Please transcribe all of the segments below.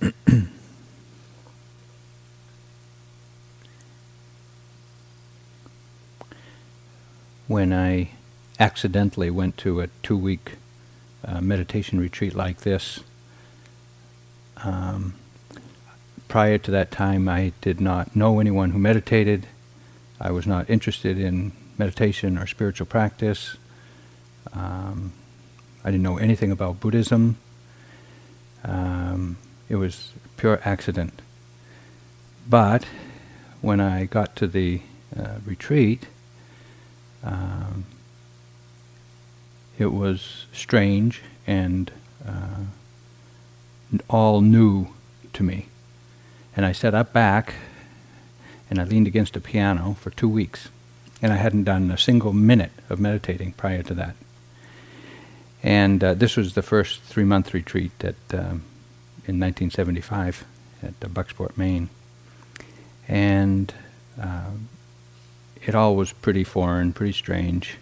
when I accidentally went to a two week uh, meditation retreat like this, um, prior to that time, I did not know anyone who meditated. I was not interested in meditation or spiritual practice. Um, I didn't know anything about Buddhism. Um, it was pure accident. But when I got to the uh, retreat, um, it was strange and uh, all new to me. And I sat up back and I leaned against a piano for two weeks. And I hadn't done a single minute of meditating prior to that. And uh, this was the first three month retreat that um, in 1975 at uh, Bucksport, Maine. And uh, it all was pretty foreign, pretty strange,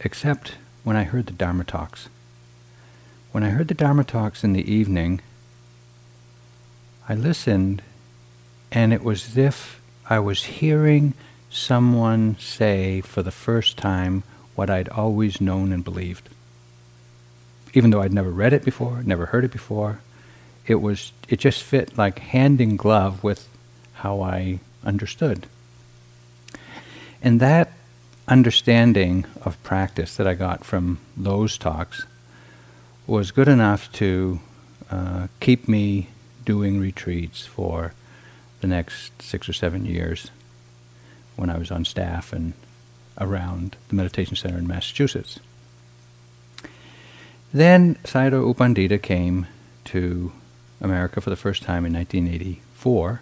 except when I heard the Dharma talks. When I heard the Dharma talks in the evening, I listened, and it was as if I was hearing someone say for the first time what I'd always known and believed. Even though I'd never read it before, never heard it before, it was it just fit like hand in glove with how I understood. And that understanding of practice that I got from those talks was good enough to uh, keep me doing retreats for the next six or seven years when I was on staff and around the meditation center in Massachusetts. Then Sayadaw U Pandita came to America for the first time in 1984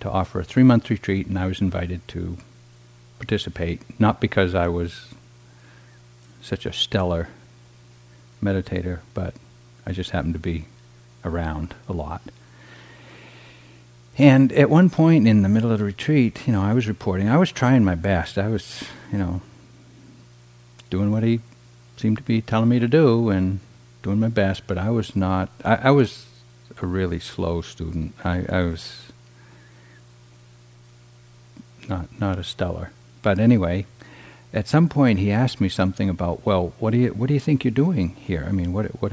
to offer a three month retreat, and I was invited to participate, not because I was such a stellar meditator, but I just happened to be around a lot. And at one point in the middle of the retreat, you know, I was reporting. I was trying my best. I was, you know, doing what he seemed to be telling me to do and doing my best, but I was not, I, I was a really slow student. I, I was not, not a stellar. But anyway, at some point he asked me something about, well, what do you what do you think you're doing here? I mean, what what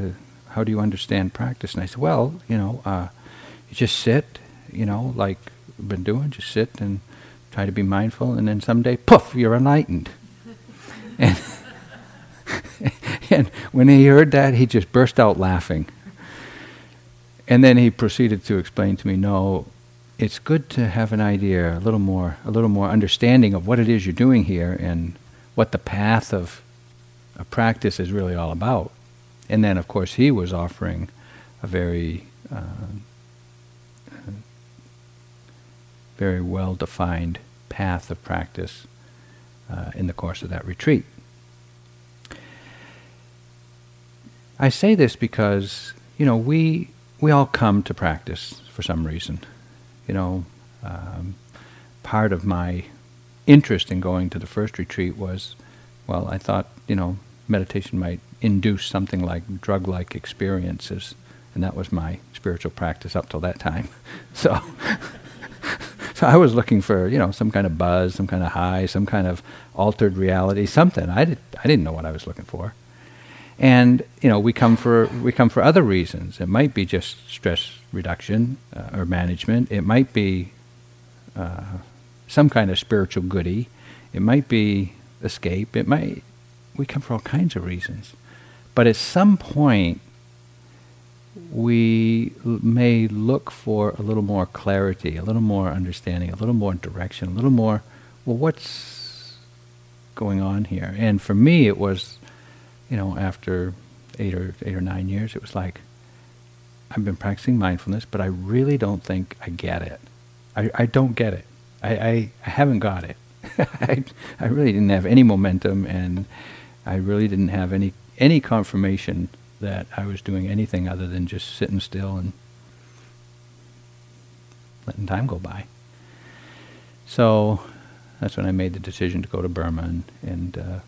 how do you understand practice? And I said, well, you know, uh, you just sit, you know, like I've been doing, just sit and try to be mindful, and then someday, poof, you're enlightened. and and when he heard that, he just burst out laughing. And then he proceeded to explain to me, no, it's good to have an idea, a little more, a little more understanding of what it is you're doing here and what the path of a practice is really all about. And then, of course, he was offering a very, uh, very well defined path of practice uh, in the course of that retreat. I say this because, you know, we, we all come to practice for some reason you know, um, part of my interest in going to the first retreat was, well, I thought, you know, meditation might induce something like drug like experiences. And that was my spiritual practice up till that time. so, so I was looking for, you know, some kind of buzz, some kind of high, some kind of altered reality, something. I, did, I didn't know what I was looking for. And you know, we come for we come for other reasons. It might be just stress reduction uh, or management. It might be uh, some kind of spiritual goody. It might be escape. It might. We come for all kinds of reasons. But at some point, we l- may look for a little more clarity, a little more understanding, a little more direction, a little more. Well, what's going on here? And for me, it was you know, after eight or eight or nine years, it was like, I've been practicing mindfulness, but I really don't think I get it. I, I don't get it. I, I, I haven't got it. I, I really didn't have any momentum, and I really didn't have any any confirmation that I was doing anything other than just sitting still and letting time go by. So that's when I made the decision to go to Burma and, and uh,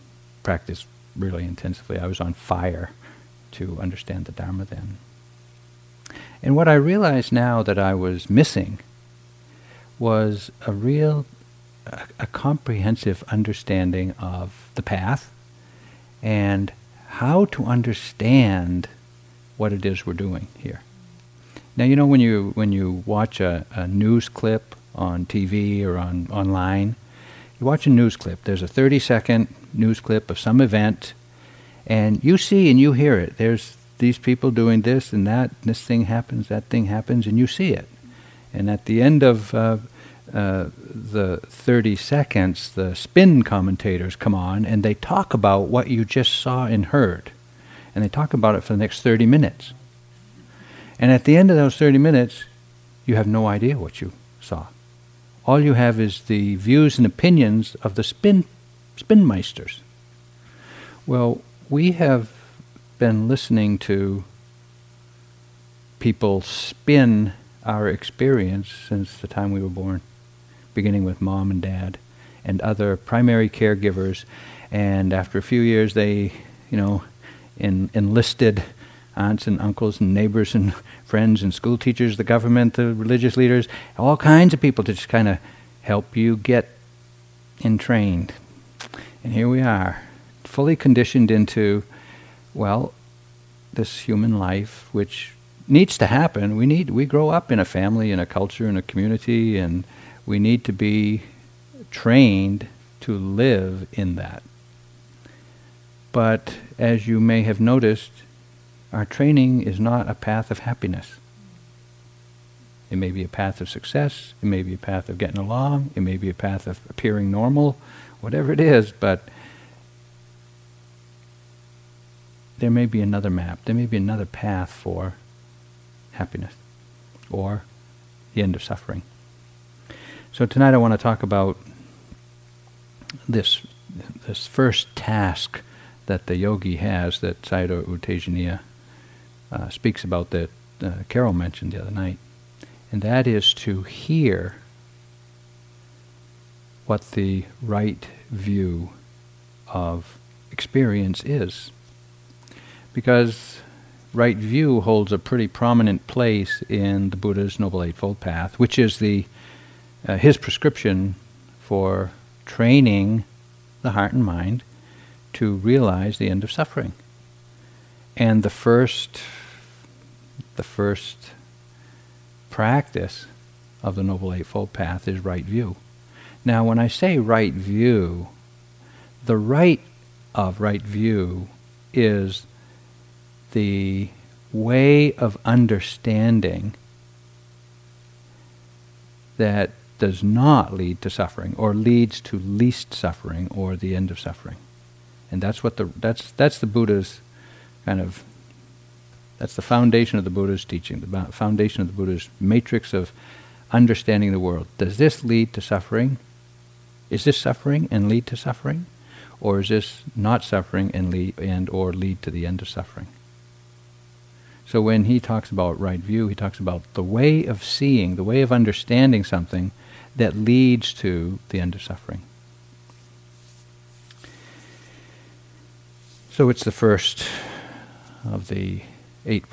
practice really intensively. I was on fire to understand the Dharma then. And what I realized now that I was missing was a real, a, a comprehensive understanding of the path and how to understand what it is we're doing here. Now you know when you when you watch a, a news clip on TV or on online, you watch a news clip. There's a 30 second news clip of some event, and you see and you hear it. There's these people doing this and that. and This thing happens, that thing happens, and you see it. And at the end of uh, uh, the 30 seconds, the spin commentators come on and they talk about what you just saw and heard. And they talk about it for the next 30 minutes. And at the end of those 30 minutes, you have no idea what you saw. All you have is the views and opinions of the spin spinmeisters. Well, we have been listening to people spin our experience since the time we were born, beginning with mom and dad and other primary caregivers. And after a few years, they, you know, en- enlisted aunts and uncles and neighbors and friends and school teachers, the government, the religious leaders, all kinds of people to just kind of help you get entrained. And here we are, fully conditioned into, well, this human life, which needs to happen. We need we grow up in a family, in a culture, in a community, and we need to be trained to live in that. But as you may have noticed, our training is not a path of happiness. It may be a path of success, it may be a path of getting along, it may be a path of appearing normal, whatever it is, but there may be another map, there may be another path for happiness or the end of suffering. So tonight I want to talk about this this first task that the yogi has that Sayadaw U Tejaniya uh, speaks about that uh, Carol mentioned the other night, and that is to hear what the right view of experience is. Because right view holds a pretty prominent place in the Buddha's Noble Eightfold Path, which is the uh, his prescription for training the heart and mind to realize the end of suffering. And the first the first practice of the Noble Eightfold Path is right view. Now, when I say right view, the right of right view is the way of understanding that does not lead to suffering or leads to least suffering or the end of suffering. And that's what the that's that's the Buddha's kind of that's the foundation of the Buddha's teaching, the foundation of the Buddha's matrix of understanding the world. Does this lead to suffering? Is this suffering and lead to suffering? Or is this not suffering and lead and or lead to the end of suffering? So when he talks about right view, he talks about the way of seeing, the way of understanding something that leads to the end of suffering. So it's the first of the eight,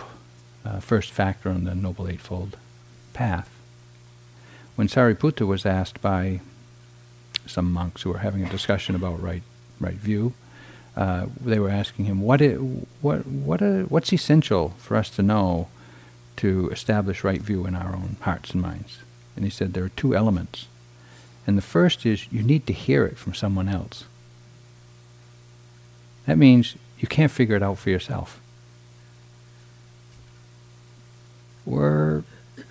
uh, first factor on the Noble Eightfold path. When Sariputta was asked by some monks who were having a discussion about right, right view, uh, they were asking him, what, is, what, what what's essential for us to know to establish right view in our own hearts and minds? And he said there are two elements. And the first is you need to hear it from someone else. That means you can't figure it out for yourself. We're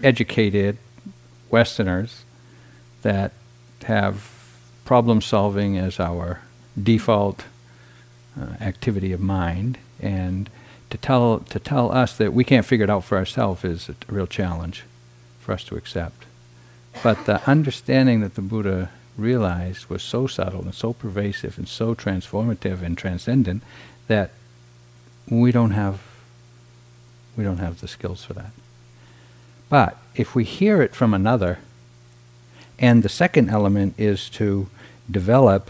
educated Westerners that have problem solving as our default uh, activity of mind, and to tell to tell us that we can't figure it out for ourselves is a real challenge for us to accept. But the understanding that the Buddha realized was so subtle and so pervasive and so transformative and transcendent that we don't have we don't have the skills for that. But if we hear it from another, and the second element is to develop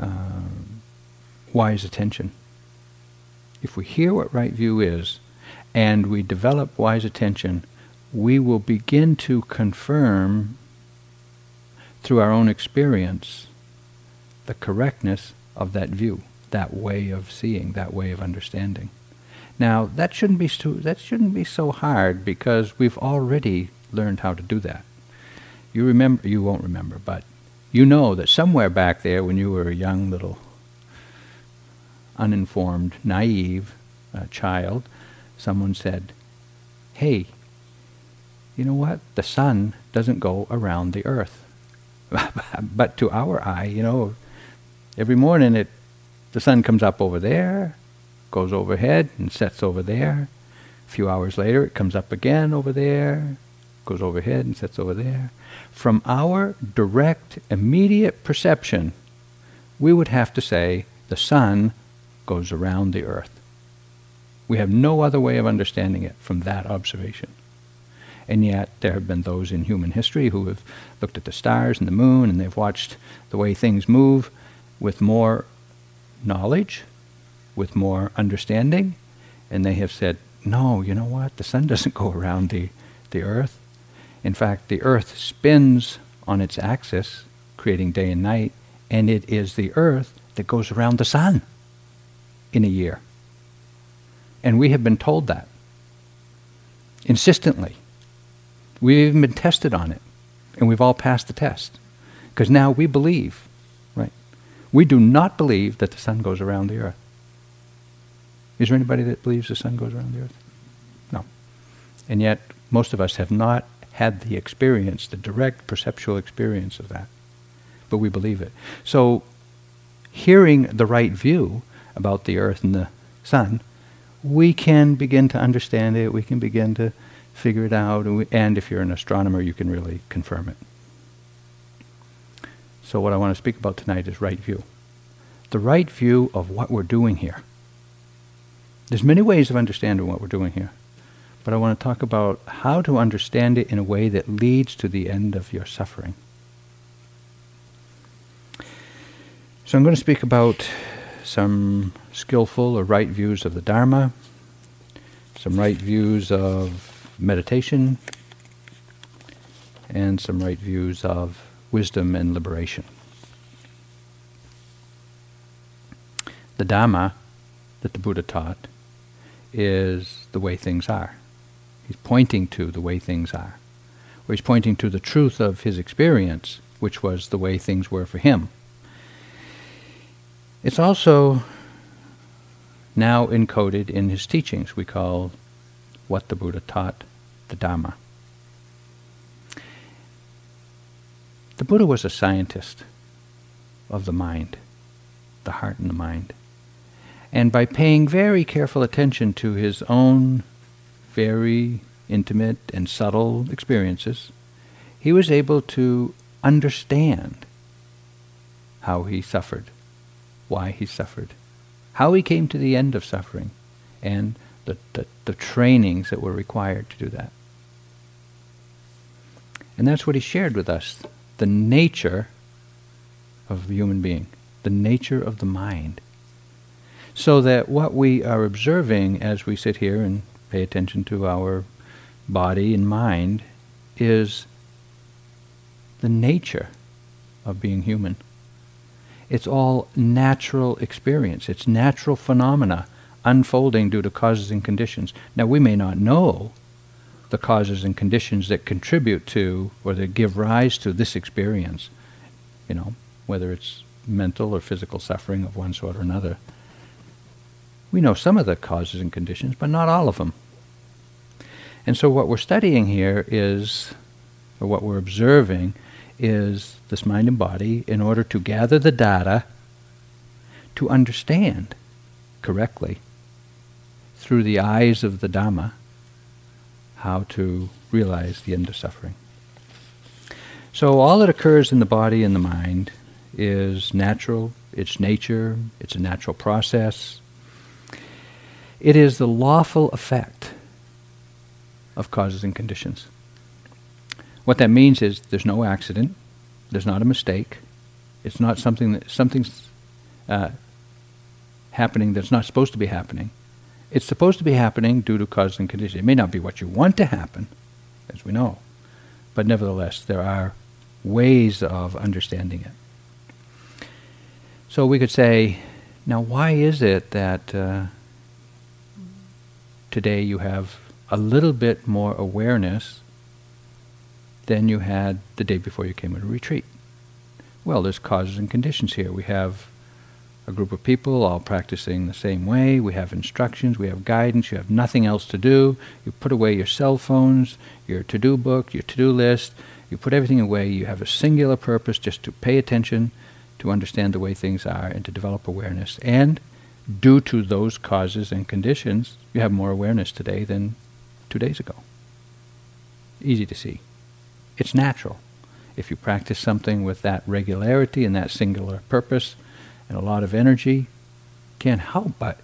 um, wise attention. If we hear what right view is, and we develop wise attention, we will begin to confirm through our own experience the correctness of that view, that way of seeing, that way of understanding. Now, that shouldn't be so, that shouldn't be so hard because we've already learned how to do that. You remember, you won't remember, but you know that somewhere back there when you were a young little uninformed, naive uh, child, someone said, Hey, you know what? The sun doesn't go around the earth. but to our eye, you know, every morning it, the sun comes up over there, goes overhead and sets over there. A few hours later, it comes up again over there, goes overhead and sets over there. From our direct, immediate perception, we would have to say the sun goes around the earth. We have no other way of understanding it from that observation. And yet, there have been those in human history who have looked at the stars and the moon and they've watched the way things move with more knowledge, with more understanding, and they have said, no, you know what? The sun doesn't go around the, the earth. In fact, the earth spins on its axis, creating day and night, and it is the earth that goes around the sun in a year. And we have been told that insistently. We've even been tested on it, and we've all passed the test. Because now we believe, right? We do not believe that the sun goes around the earth. Is there anybody that believes the sun goes around the earth? No. And yet, most of us have not had the experience, the direct perceptual experience of that. But we believe it. So, hearing the right view about the earth and the sun, we can begin to understand it, we can begin to figure it out, and, we, and if you're an astronomer, you can really confirm it. So, what I want to speak about tonight is right view. The right view of what we're doing here. There's many ways of understanding what we're doing here, but I want to talk about how to understand it in a way that leads to the end of your suffering. So I'm going to speak about some skillful or right views of the Dharma, some right views of meditation, and some right views of wisdom and liberation. The Dhamma that the Buddha taught is the way things are. He's pointing to the way things are. Or he's pointing to the truth of his experience, which was the way things were for him. It's also now encoded in his teachings. We call what the Buddha taught the Dhamma. The Buddha was a scientist of the mind, the heart and the mind. And by paying very careful attention to his own very intimate and subtle experiences, he was able to understand how he suffered, why he suffered, how he came to the end of suffering, and the, the, the trainings that were required to do that. And that's what he shared with us the nature of the human being, the nature of the mind so that what we are observing as we sit here and pay attention to our body and mind is the nature of being human. It's all natural experience. It's natural phenomena unfolding due to causes and conditions. Now, we may not know the causes and conditions that contribute to or that give rise to this experience, you know, whether it's mental or physical suffering of one sort or another. We know some of the causes and conditions, but not all of them. And so what we're studying here is, or what we're observing, is this mind and body in order to gather the data to understand correctly through the eyes of the Dhamma how to realize the end of suffering. So all that occurs in the body and the mind is natural, it's nature, it's a natural process, it is the lawful effect of causes and conditions. What that means is there's no accident, there's not a mistake, it's not something that something's uh, happening that's not supposed to be happening. It's supposed to be happening due to causes and conditions. It may not be what you want to happen, as we know, but nevertheless, there are ways of understanding it. So we could say, now, why is it that uh, today you have a little bit more awareness than you had the day before you came a retreat? Well, there's causes and conditions here. We have a group of people all practicing the same way. We have instructions, we have guidance, you have nothing else to do. You put away your cell phones, your to do book, your to do list, you put everything away. You have a singular purpose just to pay attention, to understand the way things are, and to develop awareness. And due to those causes and conditions, you have more awareness today than two days ago. Easy to see. It's natural. If you practice something with that regularity and that singular purpose and a lot of energy, can't help but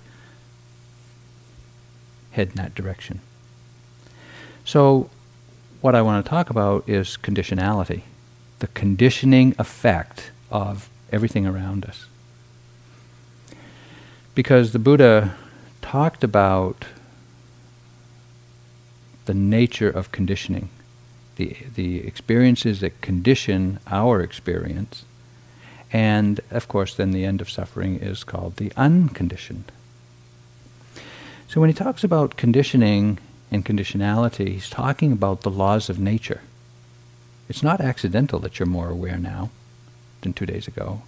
head in that direction. So, what I want to talk about is conditionality, the conditioning effect of everything around us. Because the Buddha talked about the nature of conditioning, the, the experiences that condition our experience. And of course, then the end of suffering is called the unconditioned. So when he talks about conditioning and conditionality, he's talking about the laws of nature. It's not accidental that you're more aware now than two days ago.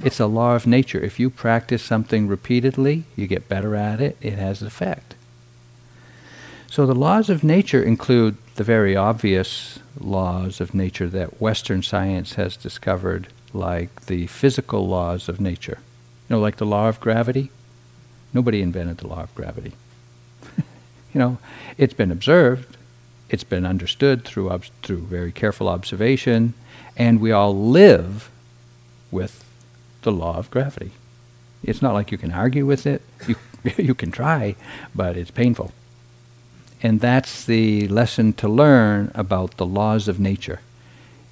It's a law of nature. If you practice something repeatedly, you get better at it, it has an effect. So the laws of nature include the very obvious laws of nature that Western science has discovered, like the physical laws of nature. You know, like the law of gravity. Nobody invented the law of gravity. you know, it's been observed, it's been understood through ob- through very careful observation, and we all live with the law of gravity. It's not like you can argue with it. You you can try, but it's painful. And that's the lesson to learn about the laws of nature.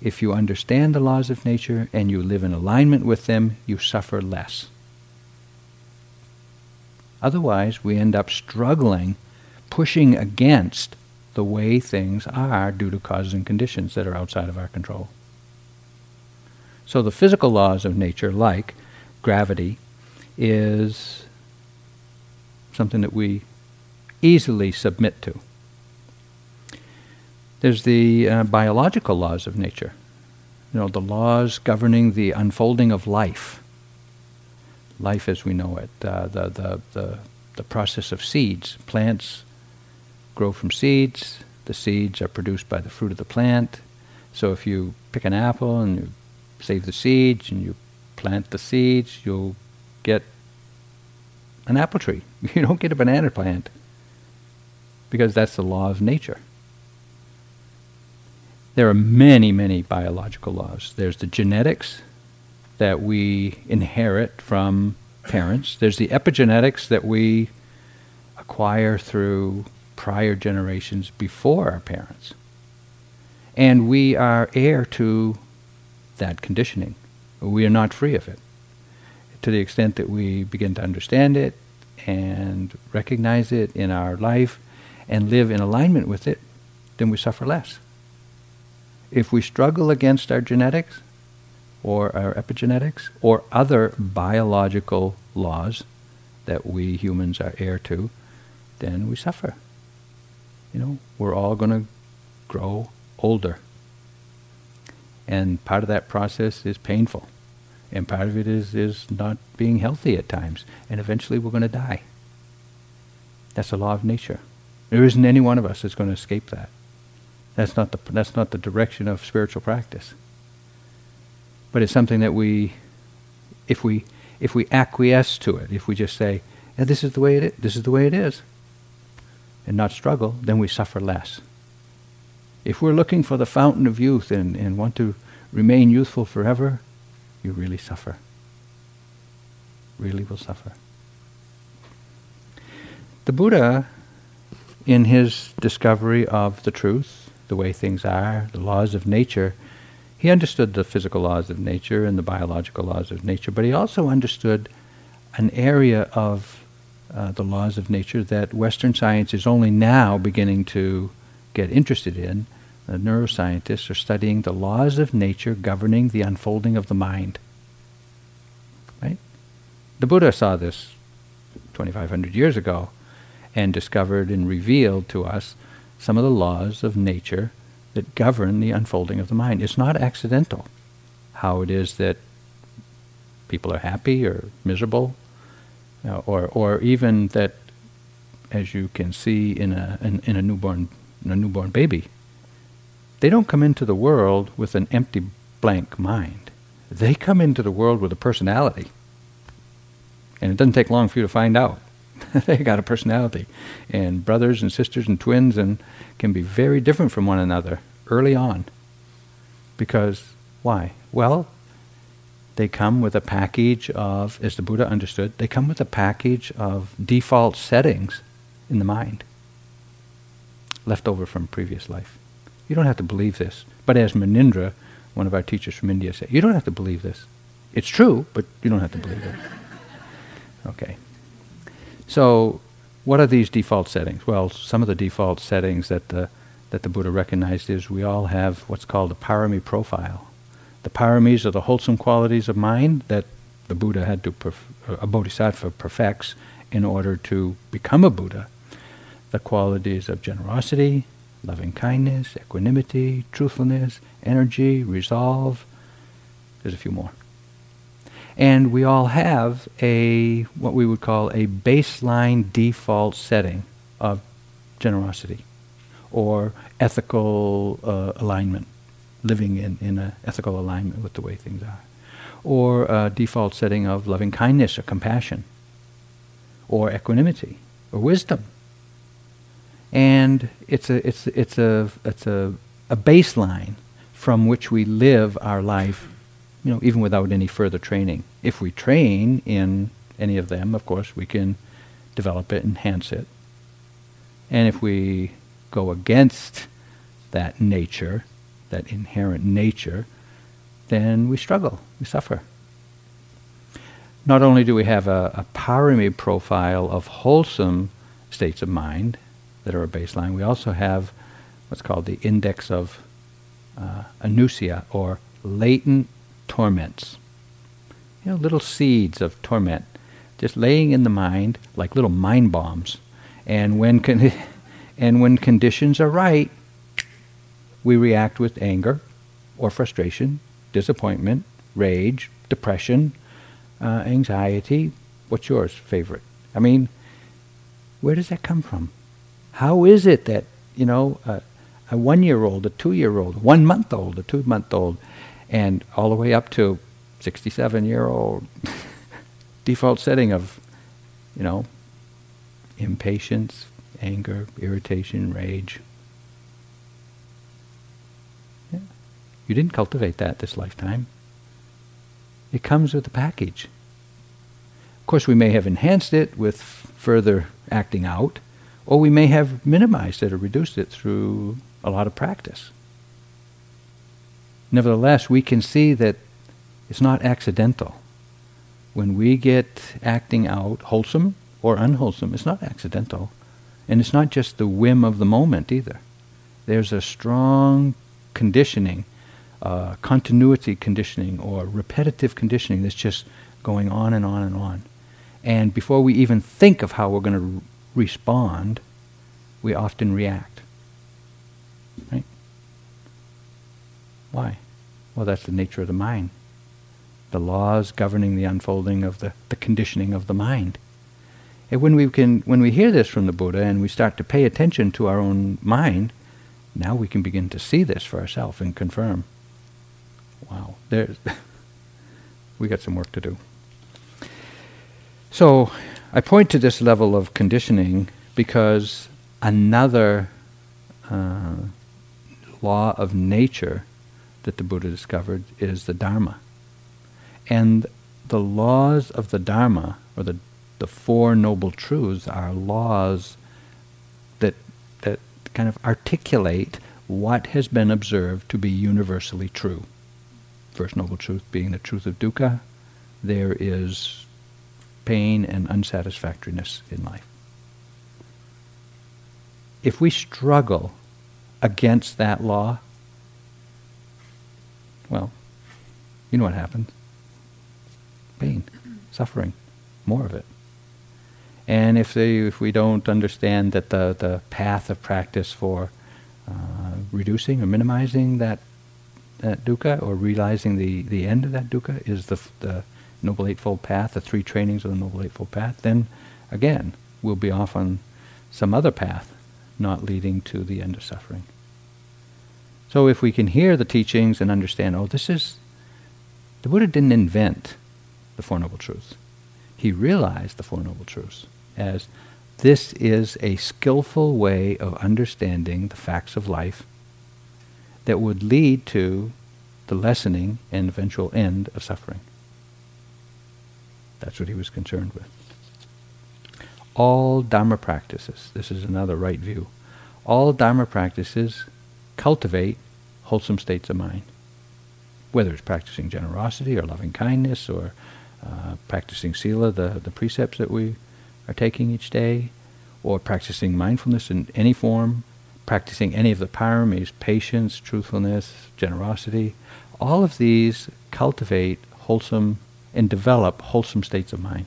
If you understand the laws of nature and you live in alignment with them, you suffer less. Otherwise, we end up struggling, pushing against the way things are due to causes and conditions that are outside of our control. So, the physical laws of nature, like gravity, is something that we easily submit to. There's the uh, biological laws of nature, you know, the laws governing the unfolding of life, life as we know it, uh, the, the, the, the process of seeds. Plants grow from seeds, the seeds are produced by the fruit of the plant. So if you pick an apple and you save the seeds and you plant the seeds, you'll get an apple tree. You don't get a banana plant because that's the law of nature. There are many, many biological laws. There's the genetics that we inherit from parents. There's the epigenetics that we acquire through prior generations before our parents. And we are heir to that conditioning. We are not free of it. To the extent that we begin to understand it and recognize it in our life, and live in alignment with it, then we suffer less. If we struggle against our genetics or our epigenetics or other biological laws that we humans are heir to, then we suffer. You know, we're all going to grow older. And part of that process is painful. And part of it is, is not being healthy at times. And eventually we're going to die. That's a law of nature. There isn't any one of us that's going to escape that. That's not the, that's not the direction of spiritual practice. But it's something that we, if we, if we acquiesce to it, if we just say, yeah, this is the way it is, this is the way it is, and not struggle, then we suffer less. If we're looking for the fountain of youth and, and want to remain youthful forever, you really suffer. Really will suffer. The Buddha in his discovery of the truth, the way things are, the laws of nature, he understood the physical laws of nature and the biological laws of nature, but he also understood an area of uh, the laws of nature that Western science is only now beginning to get interested in. The neuroscientists are studying the laws of nature governing the unfolding of the mind. Right? The Buddha saw this 2,500 years ago and discovered and revealed to us some of the laws of nature that govern the unfolding of the mind. It's not accidental how it is that people are happy or miserable, uh, or or even that, as you can see in a in, in a newborn in a newborn baby, they don't come into the world with an empty blank mind. They come into the world with a personality, and it doesn't take long for you to find out. they got a personality, and brothers and sisters and twins and can be very different from one another early on. Because why? Well, they come with a package of, as the Buddha understood, they come with a package of default settings in the mind, left over from previous life. You don't have to believe this. But as Munindra, one of our teachers from India, said, you don't have to believe this. It's true, but you don't have to believe it. Okay. So, what are these default settings? Well, some of the default settings that the, that the Buddha recognized is we all have what's called a parami profile. The paramis are the wholesome qualities of mind that the Buddha had to, perf- uh, a bodhisattva perfects in order to become a Buddha. The qualities of generosity, loving kindness, equanimity, truthfulness, energy, resolve. There's a few more. And we all have a, what we would call a baseline default setting of generosity or ethical uh, alignment living in, in an ethical alignment with the way things are. Or a default setting of loving kindness or compassion, or equanimity, or wisdom. And it's a, it's, it's a, it's a, a baseline from which we live our life, you know, even without any further training. If we train in any of them, of course, we can develop it, enhance it. And if we go against that nature, that inherent nature, then we struggle, we suffer. Not only do we have a, a parami profile of wholesome states of mind that are a baseline, we also have what's called the index of uh, anusaya, or latent torments. You know, little seeds of torment just laying in the mind like little mind bombs. And when, con- and when conditions are right, we react with anger or frustration, disappointment, rage, depression, uh, anxiety. What's yours favorite? I mean, where does that come from? How is it that, you know, uh, a one year old, a two year old, one month old, a two month old, and all the way up to 67 year old default setting of, you know, impatience, anger, irritation, rage, You didn't cultivate that this lifetime. It comes with the package. Of course, we may have enhanced it with further acting out, or we may have minimized it or reduced it through a lot of practice. Nevertheless, we can see that it's not accidental. When we get acting out, wholesome or unwholesome, it's not accidental. And it's not just the whim of the moment either. There's a strong conditioning uh, continuity conditioning or repetitive conditioning that's just going on and on and on. And before we even think of how we're going to respond, we often react. Right? Why? Well, that's the nature of the mind. The laws governing the unfolding of the, the conditioning of the mind. And when we can when we hear this from the Buddha and we start to pay attention to our own mind, now we can begin to see this for ourselves and confirm wow, there's we got some work to do. So I point to this level of conditioning because another uh, law of nature that the Buddha discovered is the Dharma. And the laws of the Dharma, or the, the Four Noble Truths, are laws that, that kind of articulate what has been observed to be universally true. First Noble Truth being the truth of dukkha. There is pain and unsatisfactoriness in life. If we struggle against that law, well, you know what happens pain, suffering, more of it. And if, they, if we don't understand that the, the path of practice for uh, reducing or minimizing that, that dukkha or realizing the, the end of that dukkha is the, the Noble Eightfold Path, the three trainings of the Noble Eightfold Path, then again, we'll be off on some other path, not leading to the end of suffering. So if we can hear the teachings and understand, oh, this is, the Buddha didn't invent the Four Noble Truths. He realized the Four Noble Truths as this is a skillful way of understanding the facts of life that would lead to the lessening and eventual end of suffering. That's what he was concerned with. All Dharma practices, this is another right view, all Dharma practices cultivate wholesome states of mind. Whether it's practicing generosity or loving kindness or uh, practicing sila, the, the precepts that we are taking each day, or practicing mindfulness in any form, practicing any of the paramis, patience, truthfulness, generosity, all of these cultivate wholesome and develop wholesome states of mind.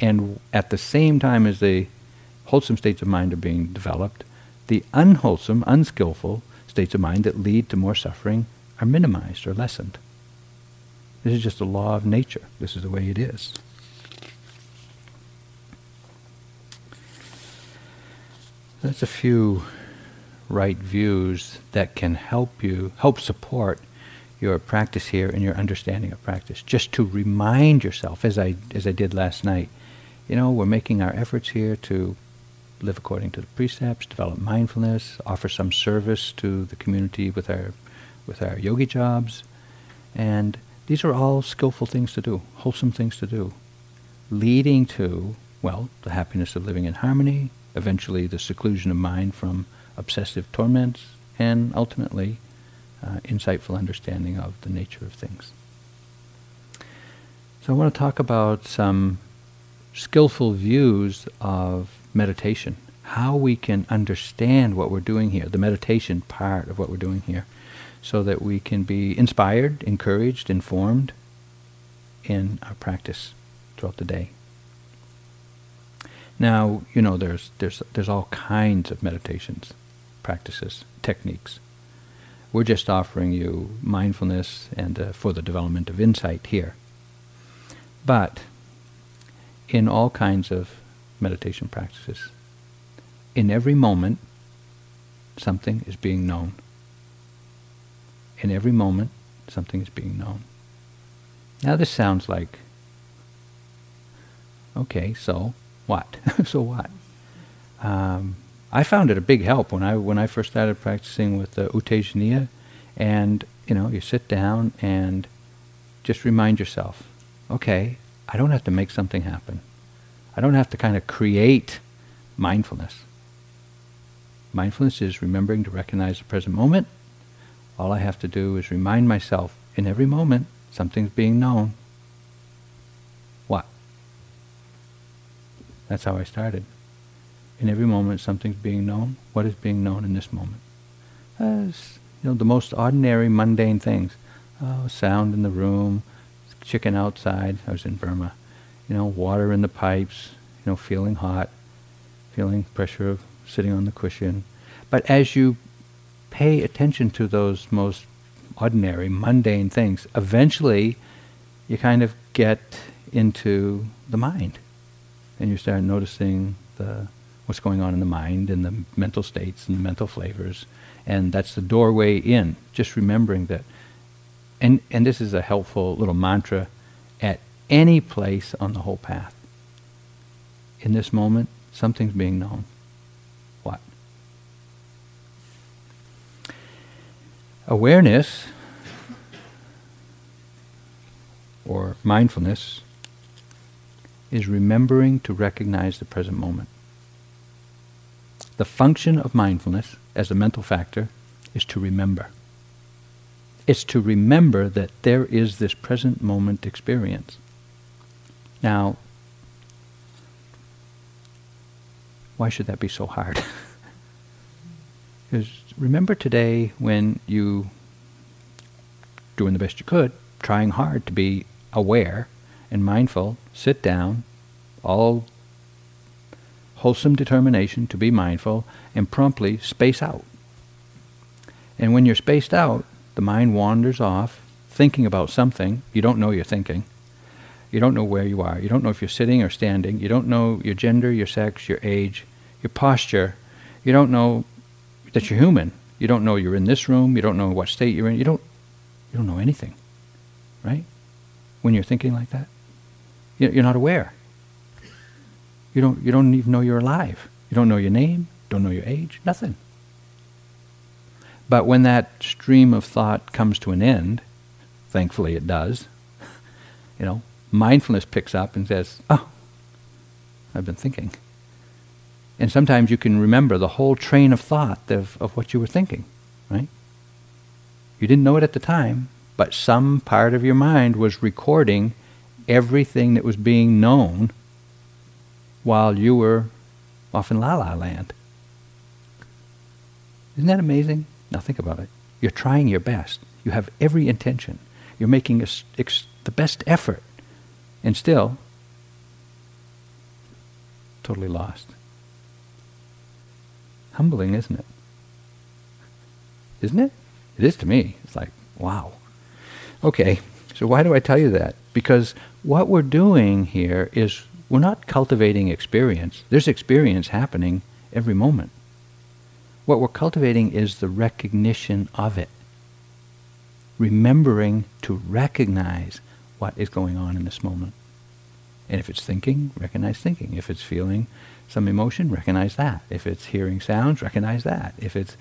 And at the same time as the wholesome states of mind are being developed, the unwholesome, unskillful states of mind that lead to more suffering are minimized or lessened. This is just a law of nature. This is the way it is. That's a few right views that can help you, help support your practice here and your understanding of practice. Just to remind yourself, as I as I did last night, you know, we're making our efforts here to live according to the precepts, develop mindfulness, offer some service to the community with our with our yogi jobs, and these are all skillful things to do, wholesome things to do, leading to well the happiness of living in harmony, eventually the seclusion of mind from obsessive torments, and ultimately uh, insightful understanding of the nature of things. So I want to talk about some skillful views of meditation, how we can understand what we're doing here, the meditation part of what we're doing here, so that we can be inspired, encouraged, informed in our practice throughout the day. Now, you know, there's, there's, there's all kinds of meditations, practices, techniques. We're just offering you mindfulness and uh, for the development of insight here. But in all kinds of meditation practices, in every moment, something is being known. In every moment, something is being known. Now, this sounds like, okay, so what? so what? Um, I found it a big help when I when I first started practicing with uh, and you know you sit down and just remind yourself, okay, I don't have to make something happen. I don't have to kind of create mindfulness. Mindfulness is remembering to recognize the present moment. All I have to do is remind myself in every moment something's being known. What? That's how I started. In every moment, something's being known. What is being known in this moment? As you know, the most ordinary, mundane things. Oh, sound in the room, chicken outside. I was in Burma. You know, water in the pipes. You know, feeling hot, feeling pressure of sitting on the cushion. But as you pay attention to those most ordinary, mundane things, eventually you kind of get into the mind and you start noticing the what's going on in the mind and the mental states and the mental flavors, and that's the doorway in. Just remembering that, and and this is a helpful little mantra at any place on the whole path. In this moment, something's being known. What? Awareness or mindfulness is remembering to recognize the present moment. The function of mindfulness as a mental factor is to remember. It's to remember that there is this present moment experience. Now, why should that be so hard? Because remember today when you doing the best you could, trying hard to be aware and mindful, sit down, all wholesome determination to be mindful, and promptly space out. And when you're spaced out, the mind wanders off, thinking about something. You don't know you're thinking. You don't know where you are. You don't know if you're sitting or standing. You don't know your gender, your sex, your age, your posture. You don't know that you're human. You don't know you're in this room. You don't know what state you're in. You don't, you don't know anything, right? When you're thinking like that, you're not aware. You don't, you don't even know you're alive. You don't know your name, don't know your age, nothing. But when that stream of thought comes to an end, thankfully it does, you know, mindfulness picks up and says, Oh, I've been thinking. And sometimes you can remember the whole train of thought of, of what you were thinking, right? You didn't know it at the time, but some part of your mind was recording everything that was being known while you were off in la la land. Isn't that amazing? Now think about it. You're trying your best. You have every intention. You're making a, ex, the best effort. And still, totally lost. Humbling, isn't it? Isn't it? It is to me. It's like, wow. Okay, so why do I tell you that? Because what we're doing here is we're not cultivating experience. There's experience happening every moment. What we're cultivating is the recognition of it. Remembering to recognize what is going on in this moment. And if it's thinking, recognize thinking. If it's feeling some emotion, recognize that. If it's hearing sounds, recognize that. If it's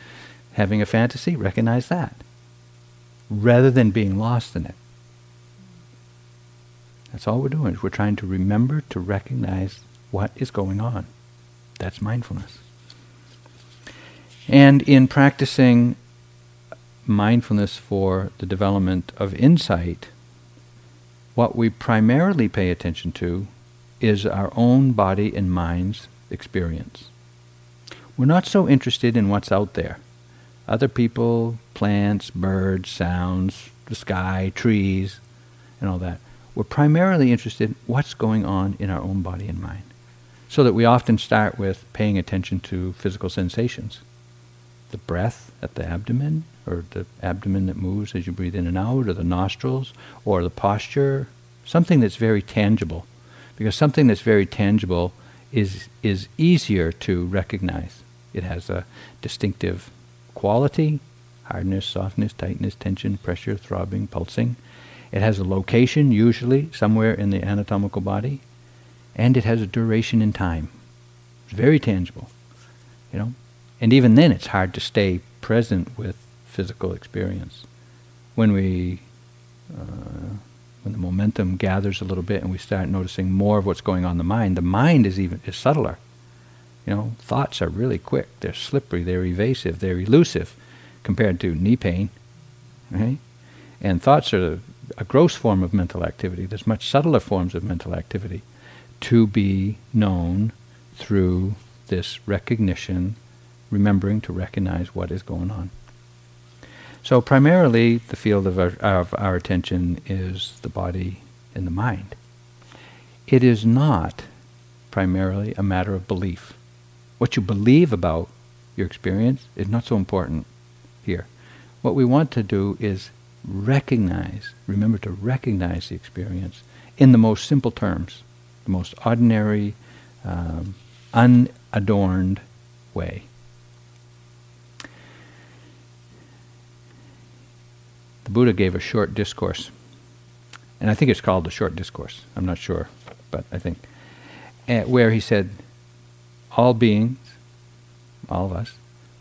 having a fantasy, recognize that. Rather than being lost in it. That's all we're doing. Is we're trying to remember to recognize what is going on. That's mindfulness. And in practicing mindfulness for the development of insight, what we primarily pay attention to is our own body and mind's experience. We're not so interested in what's out there other people, plants, birds, sounds, the sky, trees, and all that. We're primarily interested in what's going on in our own body and mind. So that we often start with paying attention to physical sensations. The breath at the abdomen, or the abdomen that moves as you breathe in and out, or the nostrils, or the posture, something that's very tangible. Because something that's very tangible is, is easier to recognize. It has a distinctive quality hardness, softness, tightness, tension, pressure, throbbing, pulsing. It has a location, usually somewhere in the anatomical body, and it has a duration in time. It's very tangible, you know. And even then, it's hard to stay present with physical experience. When we, uh, when the momentum gathers a little bit and we start noticing more of what's going on in the mind, the mind is even is subtler. You know, thoughts are really quick. They're slippery. They're evasive. They're elusive compared to knee pain, right? And thoughts are a gross form of mental activity. There's much subtler forms of mental activity to be known through this recognition, remembering to recognize what is going on. So primarily, the field of our, of our attention is the body and the mind. It is not primarily a matter of belief. What you believe about your experience is not so important here. What we want to do is recognize, remember to recognize the experience in the most simple terms, the most ordinary, um, unadorned way. The Buddha gave a short discourse, and I think it's called the short discourse. I'm not sure, but I think, uh, where he said, all beings, all of us,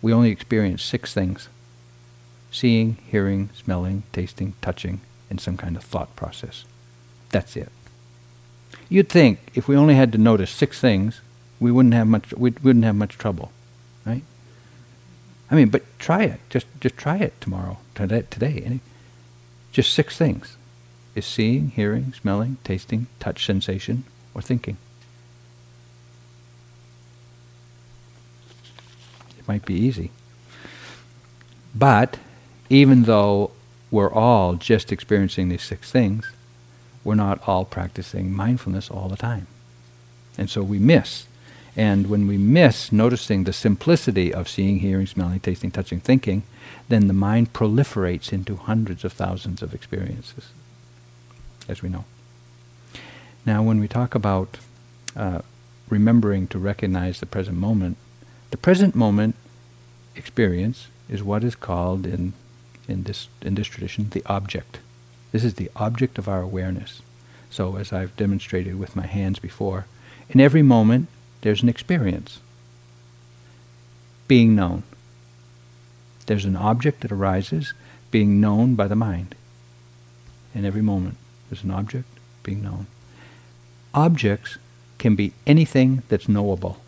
we only experience six things seeing, hearing, smelling, tasting, touching, and some kind of thought process. That's it. You'd think if we only had to notice six things, we wouldn't have much we wouldn't have much trouble, right? I mean, but try it. Just just try it tomorrow, today, today. Any just six things. is seeing, hearing, smelling, tasting, touch sensation, or thinking. It might be easy. But even though we're all just experiencing these six things, we're not all practicing mindfulness all the time. And so we miss. And when we miss noticing the simplicity of seeing, hearing, smelling, tasting, touching, thinking, then the mind proliferates into hundreds of thousands of experiences, as we know. Now, when we talk about uh, remembering to recognize the present moment, the present moment experience is what is called in, in, this, in this tradition the object. This is the object of our awareness. So, as I've demonstrated with my hands before, in every moment there's an experience being known. There's an object that arises being known by the mind. In every moment, there's an object being known. Objects can be anything that's knowable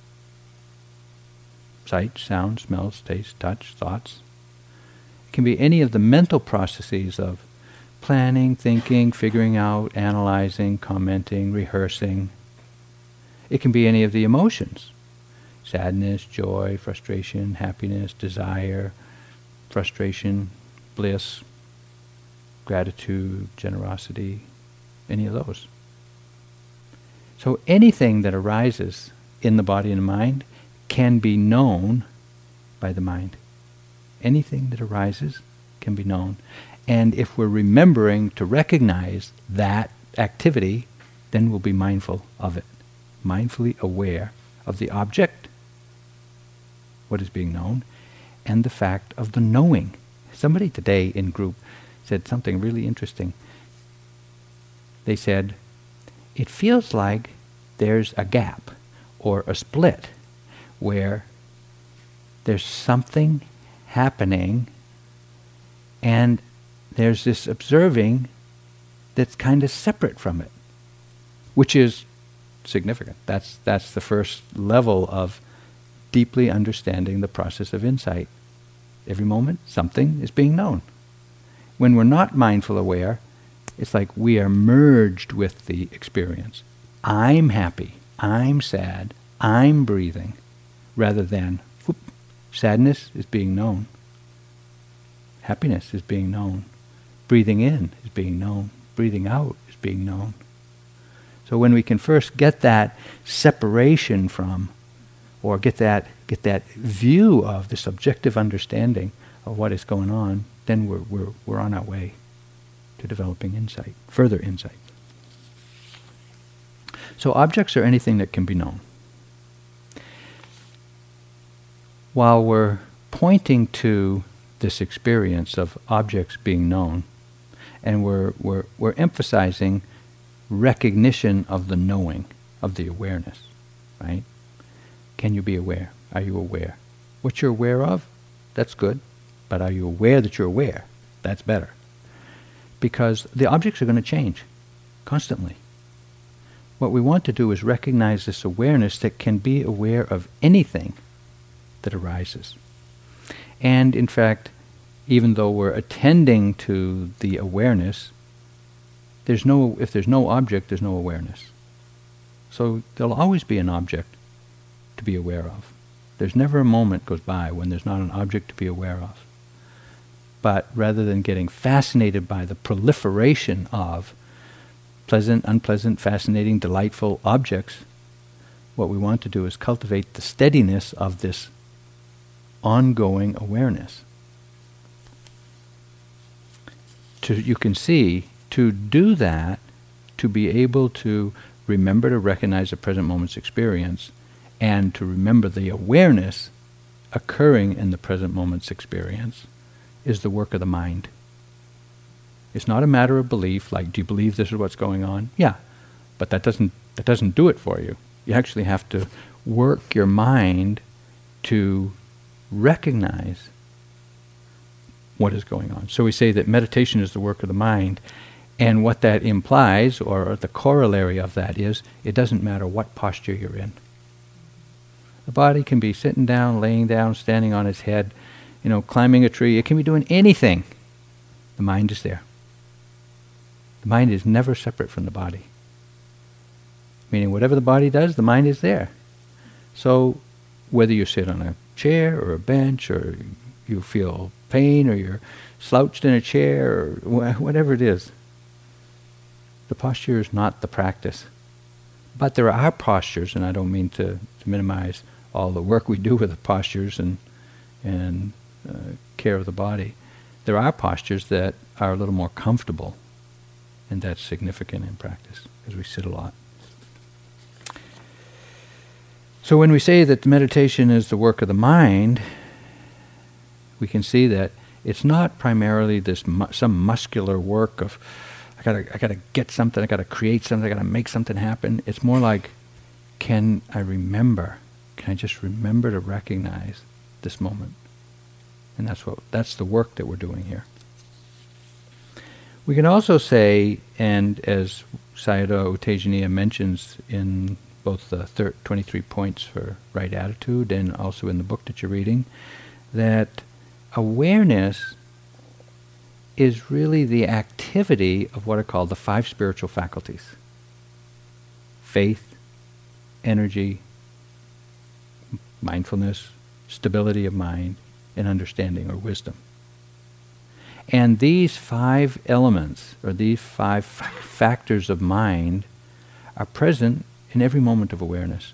sight, sound, smells, taste, touch, thoughts. It can be any of the mental processes of planning, thinking, figuring out, analyzing, commenting, rehearsing. It can be any of the emotions sadness, joy, frustration, happiness, desire, frustration, bliss, gratitude, generosity, any of those. So anything that arises in the body and mind can be known by the mind. Anything that arises can be known. And if we're remembering to recognize that activity, then we'll be mindful of it, mindfully aware of the object, what is being known, and the fact of the knowing. Somebody today in group said something really interesting. They said, it feels like there's a gap or a split where there's something happening and there's this observing that's kind of separate from it, which is significant. That's, that's the first level of deeply understanding the process of insight. Every moment, something is being known. When we're not mindful aware, it's like we are merged with the experience. I'm happy. I'm sad. I'm breathing. Rather than, sadness is being known. Happiness is being known. Breathing in is being known. Breathing out is being known. So when we can first get that separation from, or get that, get that view of the subjective understanding of what is going on, then we're, we're, we're on our way to developing insight, further insight. So objects are anything that can be known. While we're pointing to this experience of objects being known, and we're, we're, we're emphasizing recognition of the knowing, of the awareness, right? Can you be aware? Are you aware? What you're aware of, that's good, but are you aware that you're aware? That's better. Because the objects are going to change constantly. What we want to do is recognize this awareness that can be aware of anything that arises. And in fact, even though we're attending to the awareness, there's no, if there's no object, there's no awareness. So there'll always be an object to be aware of. There's never a moment goes by when there's not an object to be aware of. But rather than getting fascinated by the proliferation of pleasant, unpleasant, fascinating, delightful objects, what we want to do is cultivate the steadiness of this ongoing awareness. To, you can see, to do that, to be able to remember to recognize the present moment's experience, and to remember the awareness occurring in the present moment's experience, is the work of the mind. It's not a matter of belief, like, do you believe this is what's going on? Yeah, but that doesn't, that doesn't do it for you. You actually have to work your mind to recognize what is going on. So we say that meditation is the work of the mind, and what that implies, or the corollary of that, is it doesn't matter what posture you're in. The body can be sitting down, laying down, standing on its head, you know, climbing a tree. It can be doing anything. The mind is there. The mind is never separate from the body. Meaning, whatever the body does, the mind is there. So, whether you sit on a chair or a bench or you feel pain or you're slouched in a chair or wh- whatever it is, the posture is not the practice. But there are postures, and I don't mean to, to minimize all the work we do with the postures and, and uh, care of the body. There are postures that are a little more comfortable, and that's significant in practice because we sit a lot. So when we say that meditation is the work of the mind, we can see that it's not primarily this mu- some muscular work of I gotta I gotta get something, I gotta create something, I gotta make something happen. It's more like, can I remember? Can I just remember to recognize this moment? And that's what that's the work that we're doing here. We can also say, and as Sayadaw U Tejaniya mentions in both the thir- 23 points for right attitude and also in the book that you're reading, that awareness is really the activity of what are called the five spiritual faculties faith, energy, mindfulness, stability of mind, and understanding or wisdom. And these five elements, or these five f- factors of mind, are present in every moment of awareness.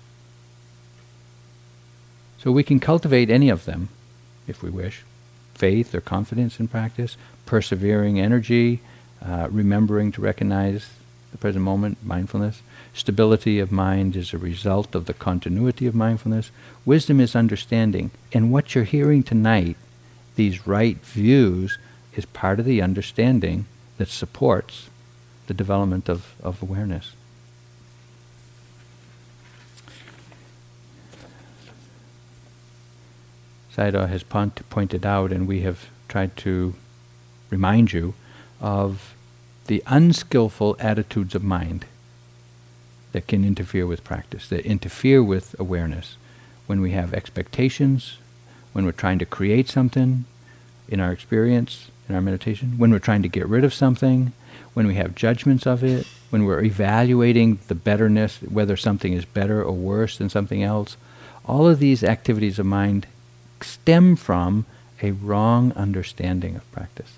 So we can cultivate any of them if we wish faith or confidence in practice, persevering energy, uh, remembering to recognize the present moment, mindfulness. Stability of mind is a result of the continuity of mindfulness. Wisdom is understanding. And what you're hearing tonight, these right views, is part of the understanding that supports the development of, of awareness. Sayadaw has pointed out, and we have tried to remind you of the unskillful attitudes of mind that can interfere with practice, that interfere with awareness. When we have expectations, when we're trying to create something in our experience, in our meditation, when we're trying to get rid of something, when we have judgments of it, when we're evaluating the betterness, whether something is better or worse than something else, all of these activities of mind stem from a wrong understanding of practice,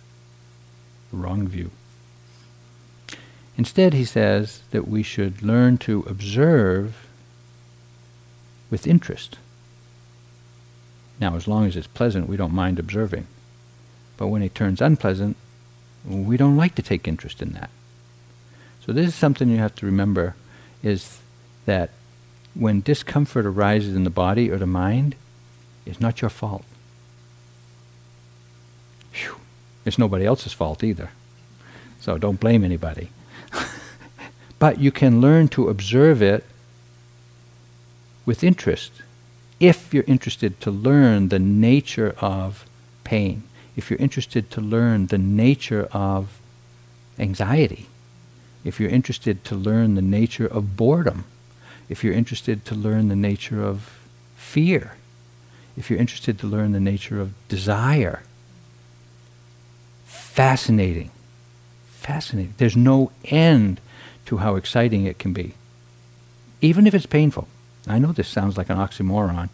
wrong view. Instead, he says that we should learn to observe with interest. Now, as long as it's pleasant, we don't mind observing. But when it turns unpleasant, we don't like to take interest in that. So this is something you have to remember is that when discomfort arises in the body or the mind, it's not your fault. Whew. It's nobody else's fault either. So don't blame anybody. but you can learn to observe it with interest if you're interested to learn the nature of pain, if you're interested to learn the nature of anxiety, if you're interested to learn the nature of boredom, if you're interested to learn the nature of fear, if you're interested to learn the nature of desire. Fascinating. Fascinating. There's no end to how exciting it can be, even if it's painful. I know this sounds like an oxymoron,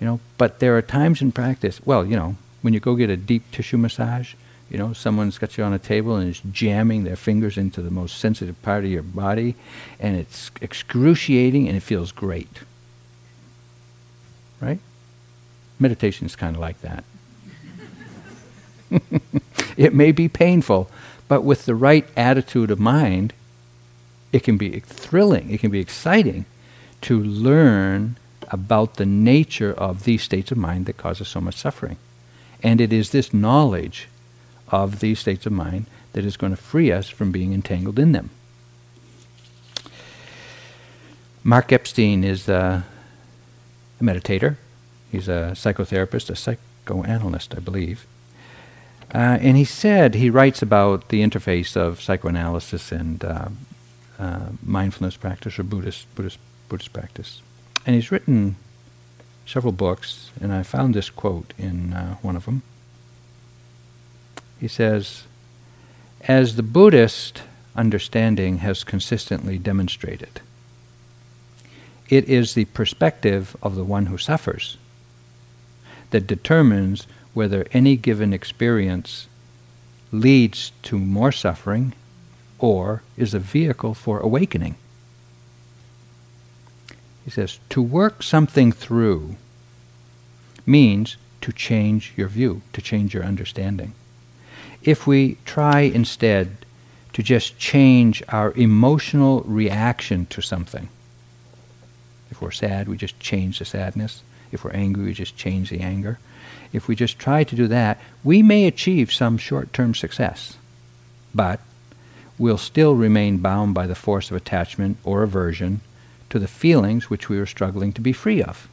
you know, but there are times in practice, well, you know, when you go get a deep tissue massage, you know, someone's got you on a table and is jamming their fingers into the most sensitive part of your body, and it's excruciating and it feels great. Right? Meditation is kind of like that. it may be painful, but with the right attitude of mind, it can be thrilling, it can be exciting to learn about the nature of these states of mind that causes so much suffering. And it is this knowledge of these states of mind that is going to free us from being entangled in them. Mark Epstein is uh, a meditator. He's a psychotherapist, a psychoanalyst, I believe. Uh, and he said, he writes about the interface of psychoanalysis and uh, uh, mindfulness practice or Buddhist, Buddhist, Buddhist practice. And he's written several books, and I found this quote in uh, one of them. He says, As the Buddhist, understanding has consistently demonstrated. It is the perspective of the one who suffers that determines whether any given experience leads to more suffering or is a vehicle for awakening. He says, to work something through means to change your view, to change your understanding. If we try instead to just change our emotional reaction to something, if we're sad, we just change the sadness. If we're angry, we just change the anger. If we just try to do that, we may achieve some short term success, but we'll still remain bound by the force of attachment or aversion to the feelings which we are struggling to be free of.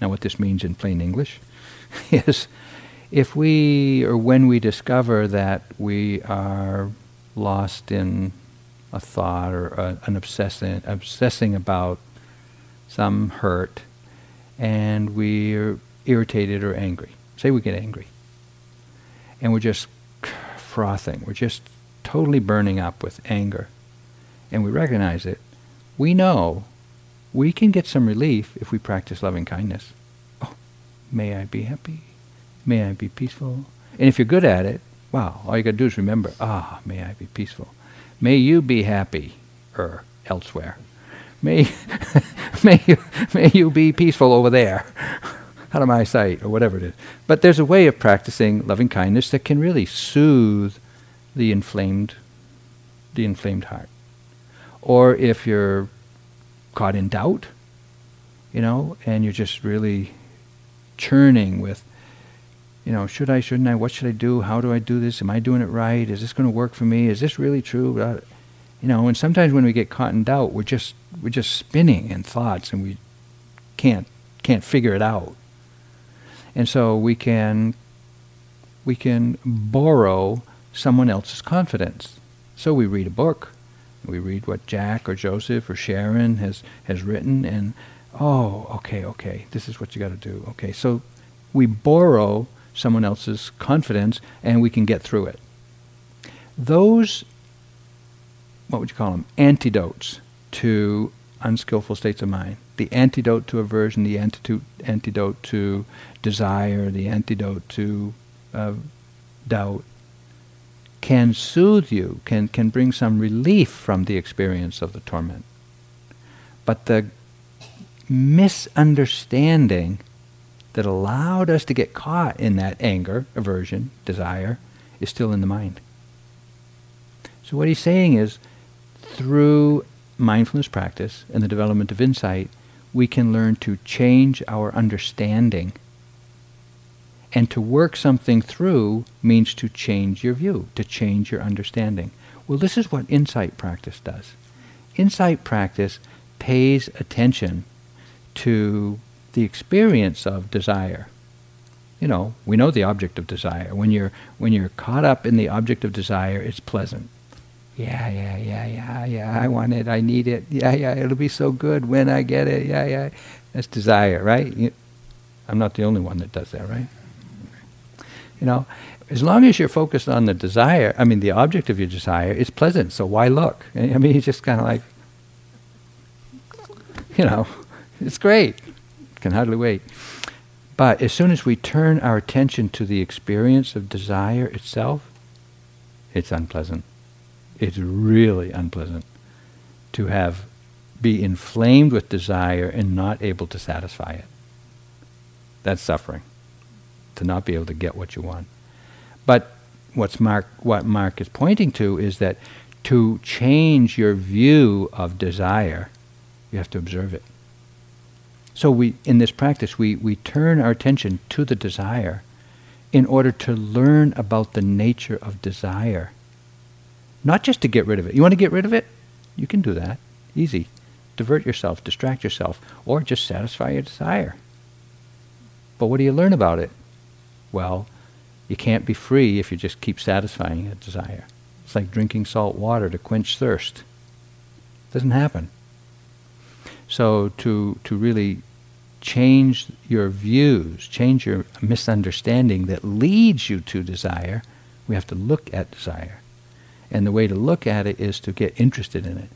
Now, what this means in plain English is if we or when we discover that we are lost in a thought or a, an obsessing, obsessing about some hurt and we're irritated or angry, say we get angry, and we're just frothing, we're just totally burning up with anger, and we recognize it, we know we can get some relief if we practice loving kindness. Oh, may I be happy? May I be peaceful? And if you're good at it, wow, all you got to do is remember, ah, may I be peaceful. May you be happy er, elsewhere. May, may, you, may you be peaceful over there, out of my sight, or whatever it is. But there's a way of practicing loving kindness that can really soothe the inflamed, the inflamed heart. Or if you're caught in doubt, you know, and you're just really churning with, you know, should I, shouldn't I, what should I do, how do I do this, am I doing it right, is this going to work for me, is this really true? You know, and sometimes when we get caught in doubt, we're just we're just spinning in thoughts, and we can't can't figure it out. And so we can we can borrow someone else's confidence. So we read a book, we read what Jack or Joseph or Sharon has has written, and oh, okay, okay, this is what you got to do. Okay, so we borrow someone else's confidence, and we can get through it. Those what would you call them, antidotes to unskillful states of mind. The antidote to aversion, the antidote, antidote to desire, the antidote to uh, doubt can soothe you, can, can bring some relief from the experience of the torment. But the misunderstanding that allowed us to get caught in that anger, aversion, desire, is still in the mind. So what he's saying is through mindfulness practice and the development of insight, we can learn to change our understanding. And to work something through means to change your view, to change your understanding. Well, this is what insight practice does. Insight practice pays attention to the experience of desire. You know, we know the object of desire. When you're when you're caught up in the object of desire, it's pleasant yeah, yeah, yeah, yeah, yeah, I want it, I need it, yeah, yeah, it'll be so good when I get it, yeah, yeah. That's desire, right? You, I'm not the only one that does that, right? You know, as long as you're focused on the desire, I mean, the object of your desire, it's pleasant, so why look? I mean, it's just kind of like, you know, it's great. Can hardly wait. But as soon as we turn our attention to the experience of desire itself, it's unpleasant it's really unpleasant to have be inflamed with desire and not able to satisfy it. That's suffering. To not be able to get what you want. But what's Mark what Mark is pointing to is that to change your view of desire, you have to observe it. So we in this practice we, we turn our attention to the desire in order to learn about the nature of desire not just to get rid of it. You want to get rid of it? You can do that. Easy. Divert yourself, distract yourself, or just satisfy your desire. But what do you learn about it? Well, you can't be free if you just keep satisfying a desire. It's like drinking salt water to quench thirst. It doesn't happen. So to to really change your views, change your misunderstanding that leads you to desire, we have to look at desire And the way to look at it is to get interested in it.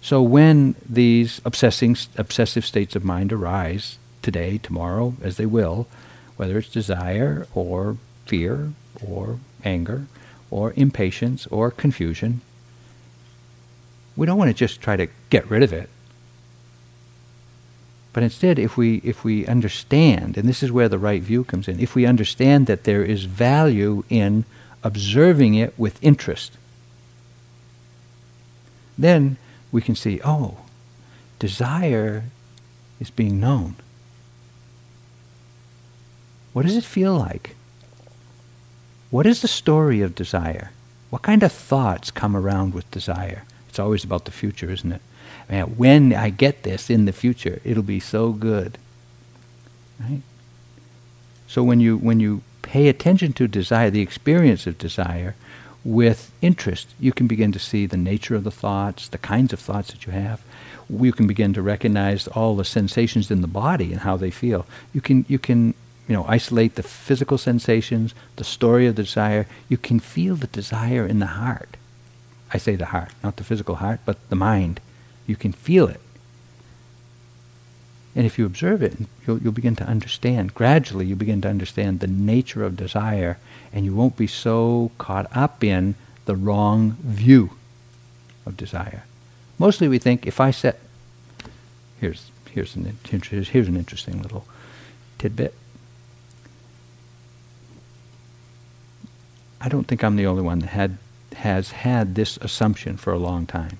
So when these obsessing, obsessive states of mind arise today, tomorrow, as they will, whether it's desire or fear or anger or impatience or confusion, we don't want to just try to get rid of it. But instead, if we, if we understand, and this is where the right view comes in, if we understand that there is value in observing it with interest, then we can see, oh, desire is being known. What does it feel like? What is the story of desire? What kind of thoughts come around with desire? It's always about the future, isn't it? Man, when I get this in the future, it'll be so good. Right? So when you when you pay attention to desire, the experience of desire, with interest, you can begin to see the nature of the thoughts, the kinds of thoughts that you have. You can begin to recognize all the sensations in the body and how they feel. You can you can you know isolate the physical sensations, the story of the desire. You can feel the desire in the heart. I say the heart, not the physical heart, but the mind. You can feel it. And if you observe it, you'll, you'll begin to understand. Gradually, you begin to understand the nature of desire, and you won't be so caught up in the wrong view of desire. Mostly, we think if I set here's here's an here's an interesting little tidbit. I don't think I'm the only one that had has had this assumption for a long time.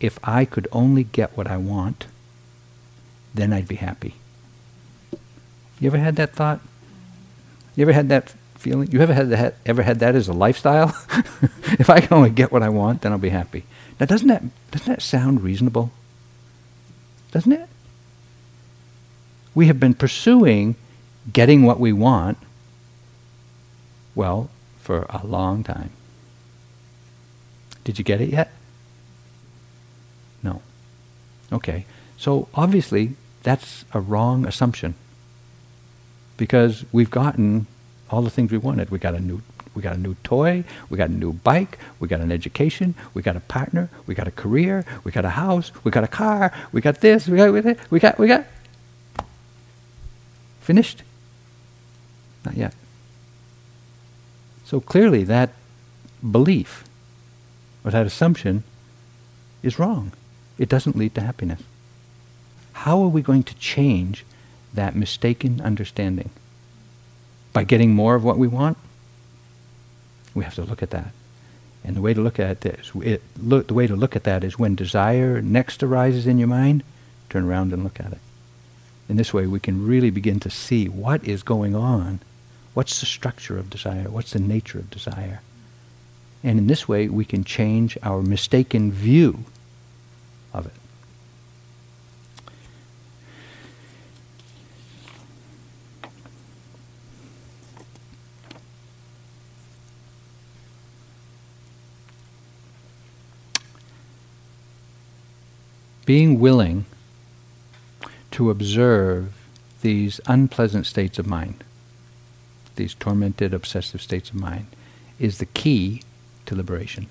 If I could only get what I want, then I'd be happy. You ever had that thought? You ever had that feeling? You ever had that, ever had that as a lifestyle? if I can only get what I want, then I'll be happy. Now, doesn't that, doesn't that sound reasonable? Doesn't it? We have been pursuing getting what we want, well, for a long time. Did you get it yet? No. Okay. So obviously, that's a wrong assumption. Because we've gotten all the things we wanted. We got a new we got a new toy, we got a new bike, we got an education, we got a partner, we got a career, we got a house, we got a car, we got this, we got we got we got, we got finished. Not yet. So clearly that belief or that assumption is wrong. It doesn't lead to happiness. How are we going to change that mistaken understanding? By getting more of what we want? We have to look at that. And the way to look at this, it, look, the way to look at that is when desire next arises in your mind, turn around and look at it. In this way, we can really begin to see what is going on What's the structure of desire? What's the nature of desire? And in this way, we can change our mistaken view of it. Being willing to observe these unpleasant states of mind these tormented, obsessive states of mind, is the key to liberation.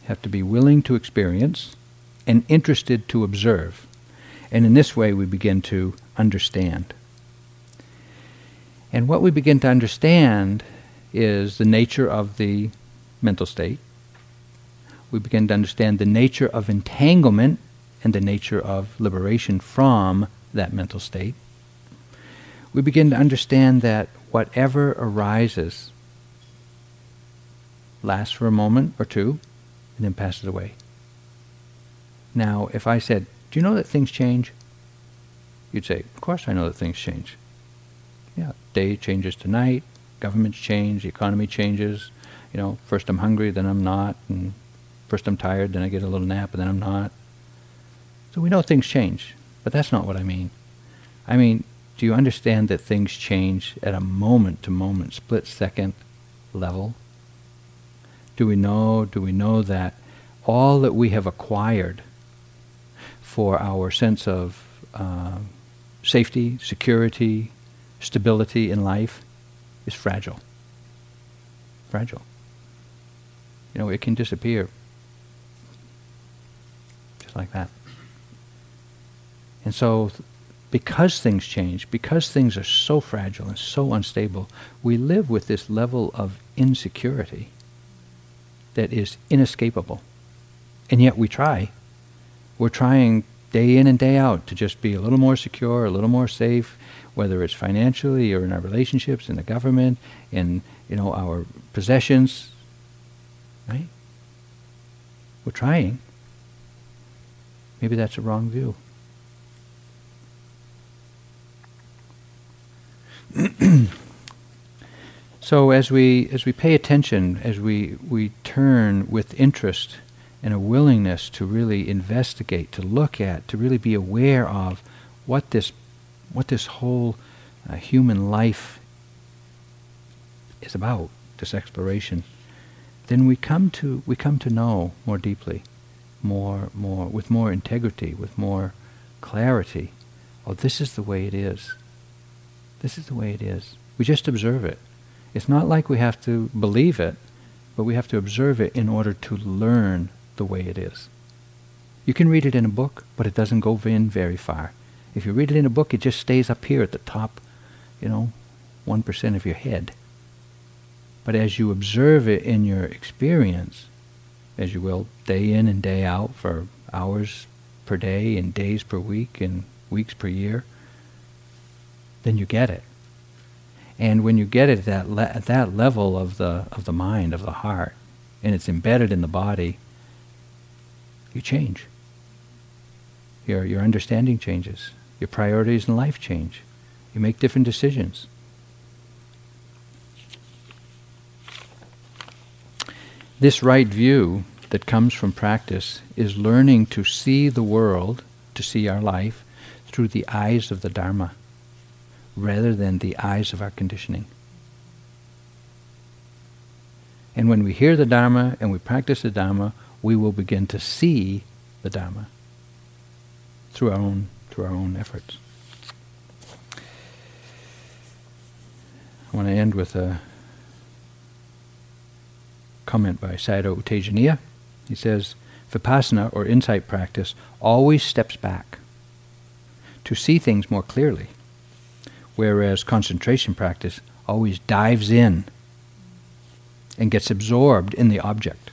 You have to be willing to experience and interested to observe. And in this way, we begin to understand. And what we begin to understand is the nature of the mental state. We begin to understand the nature of entanglement and the nature of liberation from that mental state we begin to understand that whatever arises lasts for a moment or two and then passes away. Now, if I said, Do you know that things change? You'd say, Of course I know that things change. Yeah, day changes to night, governments change, the economy changes. You know, first I'm hungry, then I'm not, and first I'm tired, then I get a little nap, and then I'm not. So we know things change, but that's not what I mean. I mean, do you understand that things change at a moment to moment, split second level? Do we know, do we know that all that we have acquired for our sense of uh, safety, security, stability in life is fragile? fragile. You know, it can disappear like that. And so, because things change, because things are so fragile and so unstable, we live with this level of insecurity that is inescapable. And yet we try. We're trying day in and day out to just be a little more secure, a little more safe, whether it's financially or in our relationships, in the government, in you know our possessions. Right? We're trying. Maybe that's a wrong view. so as we as we pay attention, as we, we turn with interest and a willingness to really investigate, to look at, to really be aware of what this what this whole uh, human life is about, this exploration, then we come to we come to know more deeply, more more with more integrity, with more clarity. Oh, this is the way it is. This is the way it is. We just observe it. It's not like we have to believe it, but we have to observe it in order to learn the way it is. You can read it in a book, but it doesn't go in very far. If you read it in a book, it just stays up here at the top, you know, 1% of your head. But as you observe it in your experience, as you will day in and day out for hours per day and days per week and weeks per year, then you get it. And when you get it at that, le- at that level of the, of the mind, of the heart, and it's embedded in the body, you change. Your, your understanding changes. Your priorities in life change. You make different decisions. This right view that comes from practice is learning to see the world, to see our life, through the eyes of the Dharma rather than the eyes of our conditioning. And when we hear the Dharma and we practice the Dharma, we will begin to see the Dharma through our own, through our own efforts. I want to end with a comment by Sayadaw U Tejaniya. He says, Vipassana, or insight practice, always steps back to see things more clearly whereas concentration practice always dives in and gets absorbed in the object.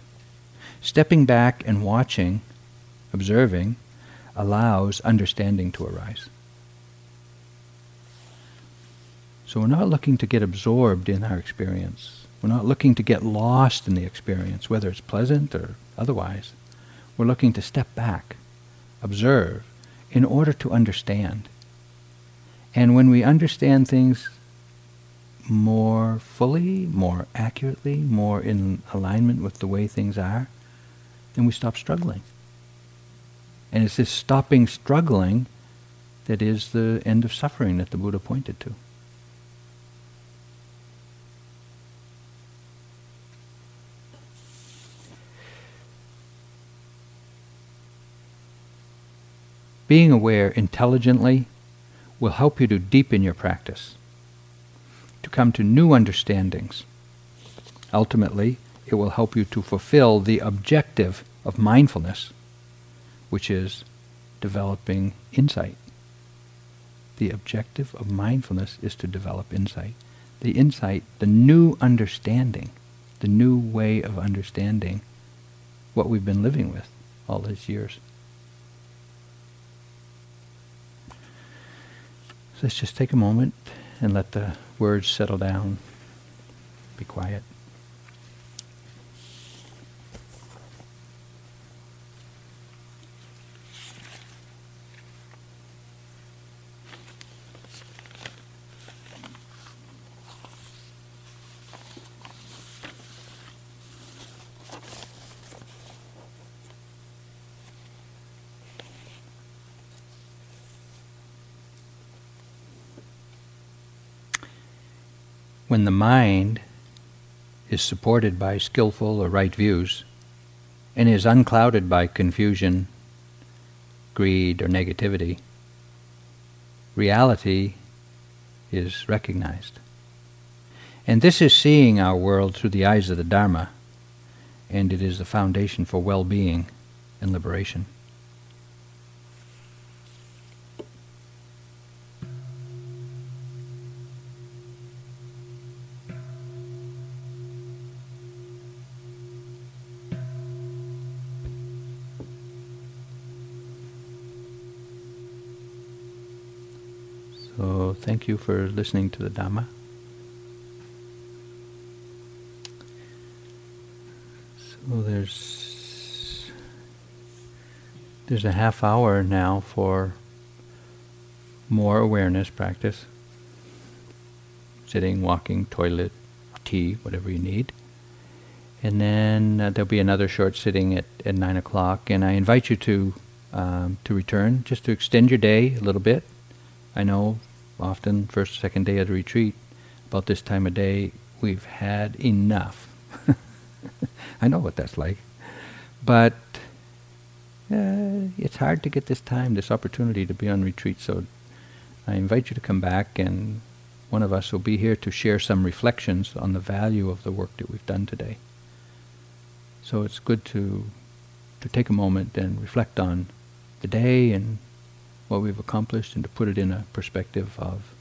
Stepping back and watching, observing, allows understanding to arise. So we're not looking to get absorbed in our experience. We're not looking to get lost in the experience, whether it's pleasant or otherwise. We're looking to step back, observe, in order to understand. And when we understand things more fully, more accurately, more in alignment with the way things are, then we stop struggling. And it's this stopping struggling that is the end of suffering that the Buddha pointed to. Being aware intelligently will help you to deepen your practice, to come to new understandings. Ultimately, it will help you to fulfill the objective of mindfulness, which is developing insight. The objective of mindfulness is to develop insight. The insight, the new understanding, the new way of understanding what we've been living with all these years. Let's just take a moment and let the words settle down. Be quiet. When the mind is supported by skillful or right views and is unclouded by confusion, greed, or negativity, reality is recognized. And this is seeing our world through the eyes of the Dharma, and it is the foundation for well being and liberation. Thank you for listening to the Dhamma. So there's there's a half hour now for more awareness practice. Sitting, walking, toilet, tea, whatever you need. And then uh, there'll be another short sitting at, at 9 o'clock. And I invite you to, um, to return, just to extend your day a little bit. I know often, first, second day of the retreat, about this time of day, we've had enough. I know what that's like. But uh, it's hard to get this time, this opportunity to be on retreat. So I invite you to come back, and one of us will be here to share some reflections on the value of the work that we've done today. So it's good to to take a moment and reflect on the day and what we've accomplished, and to put it in a perspective of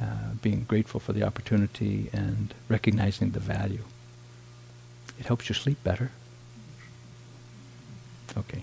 uh, being grateful for the opportunity and recognizing the value. It helps you sleep better. Okay.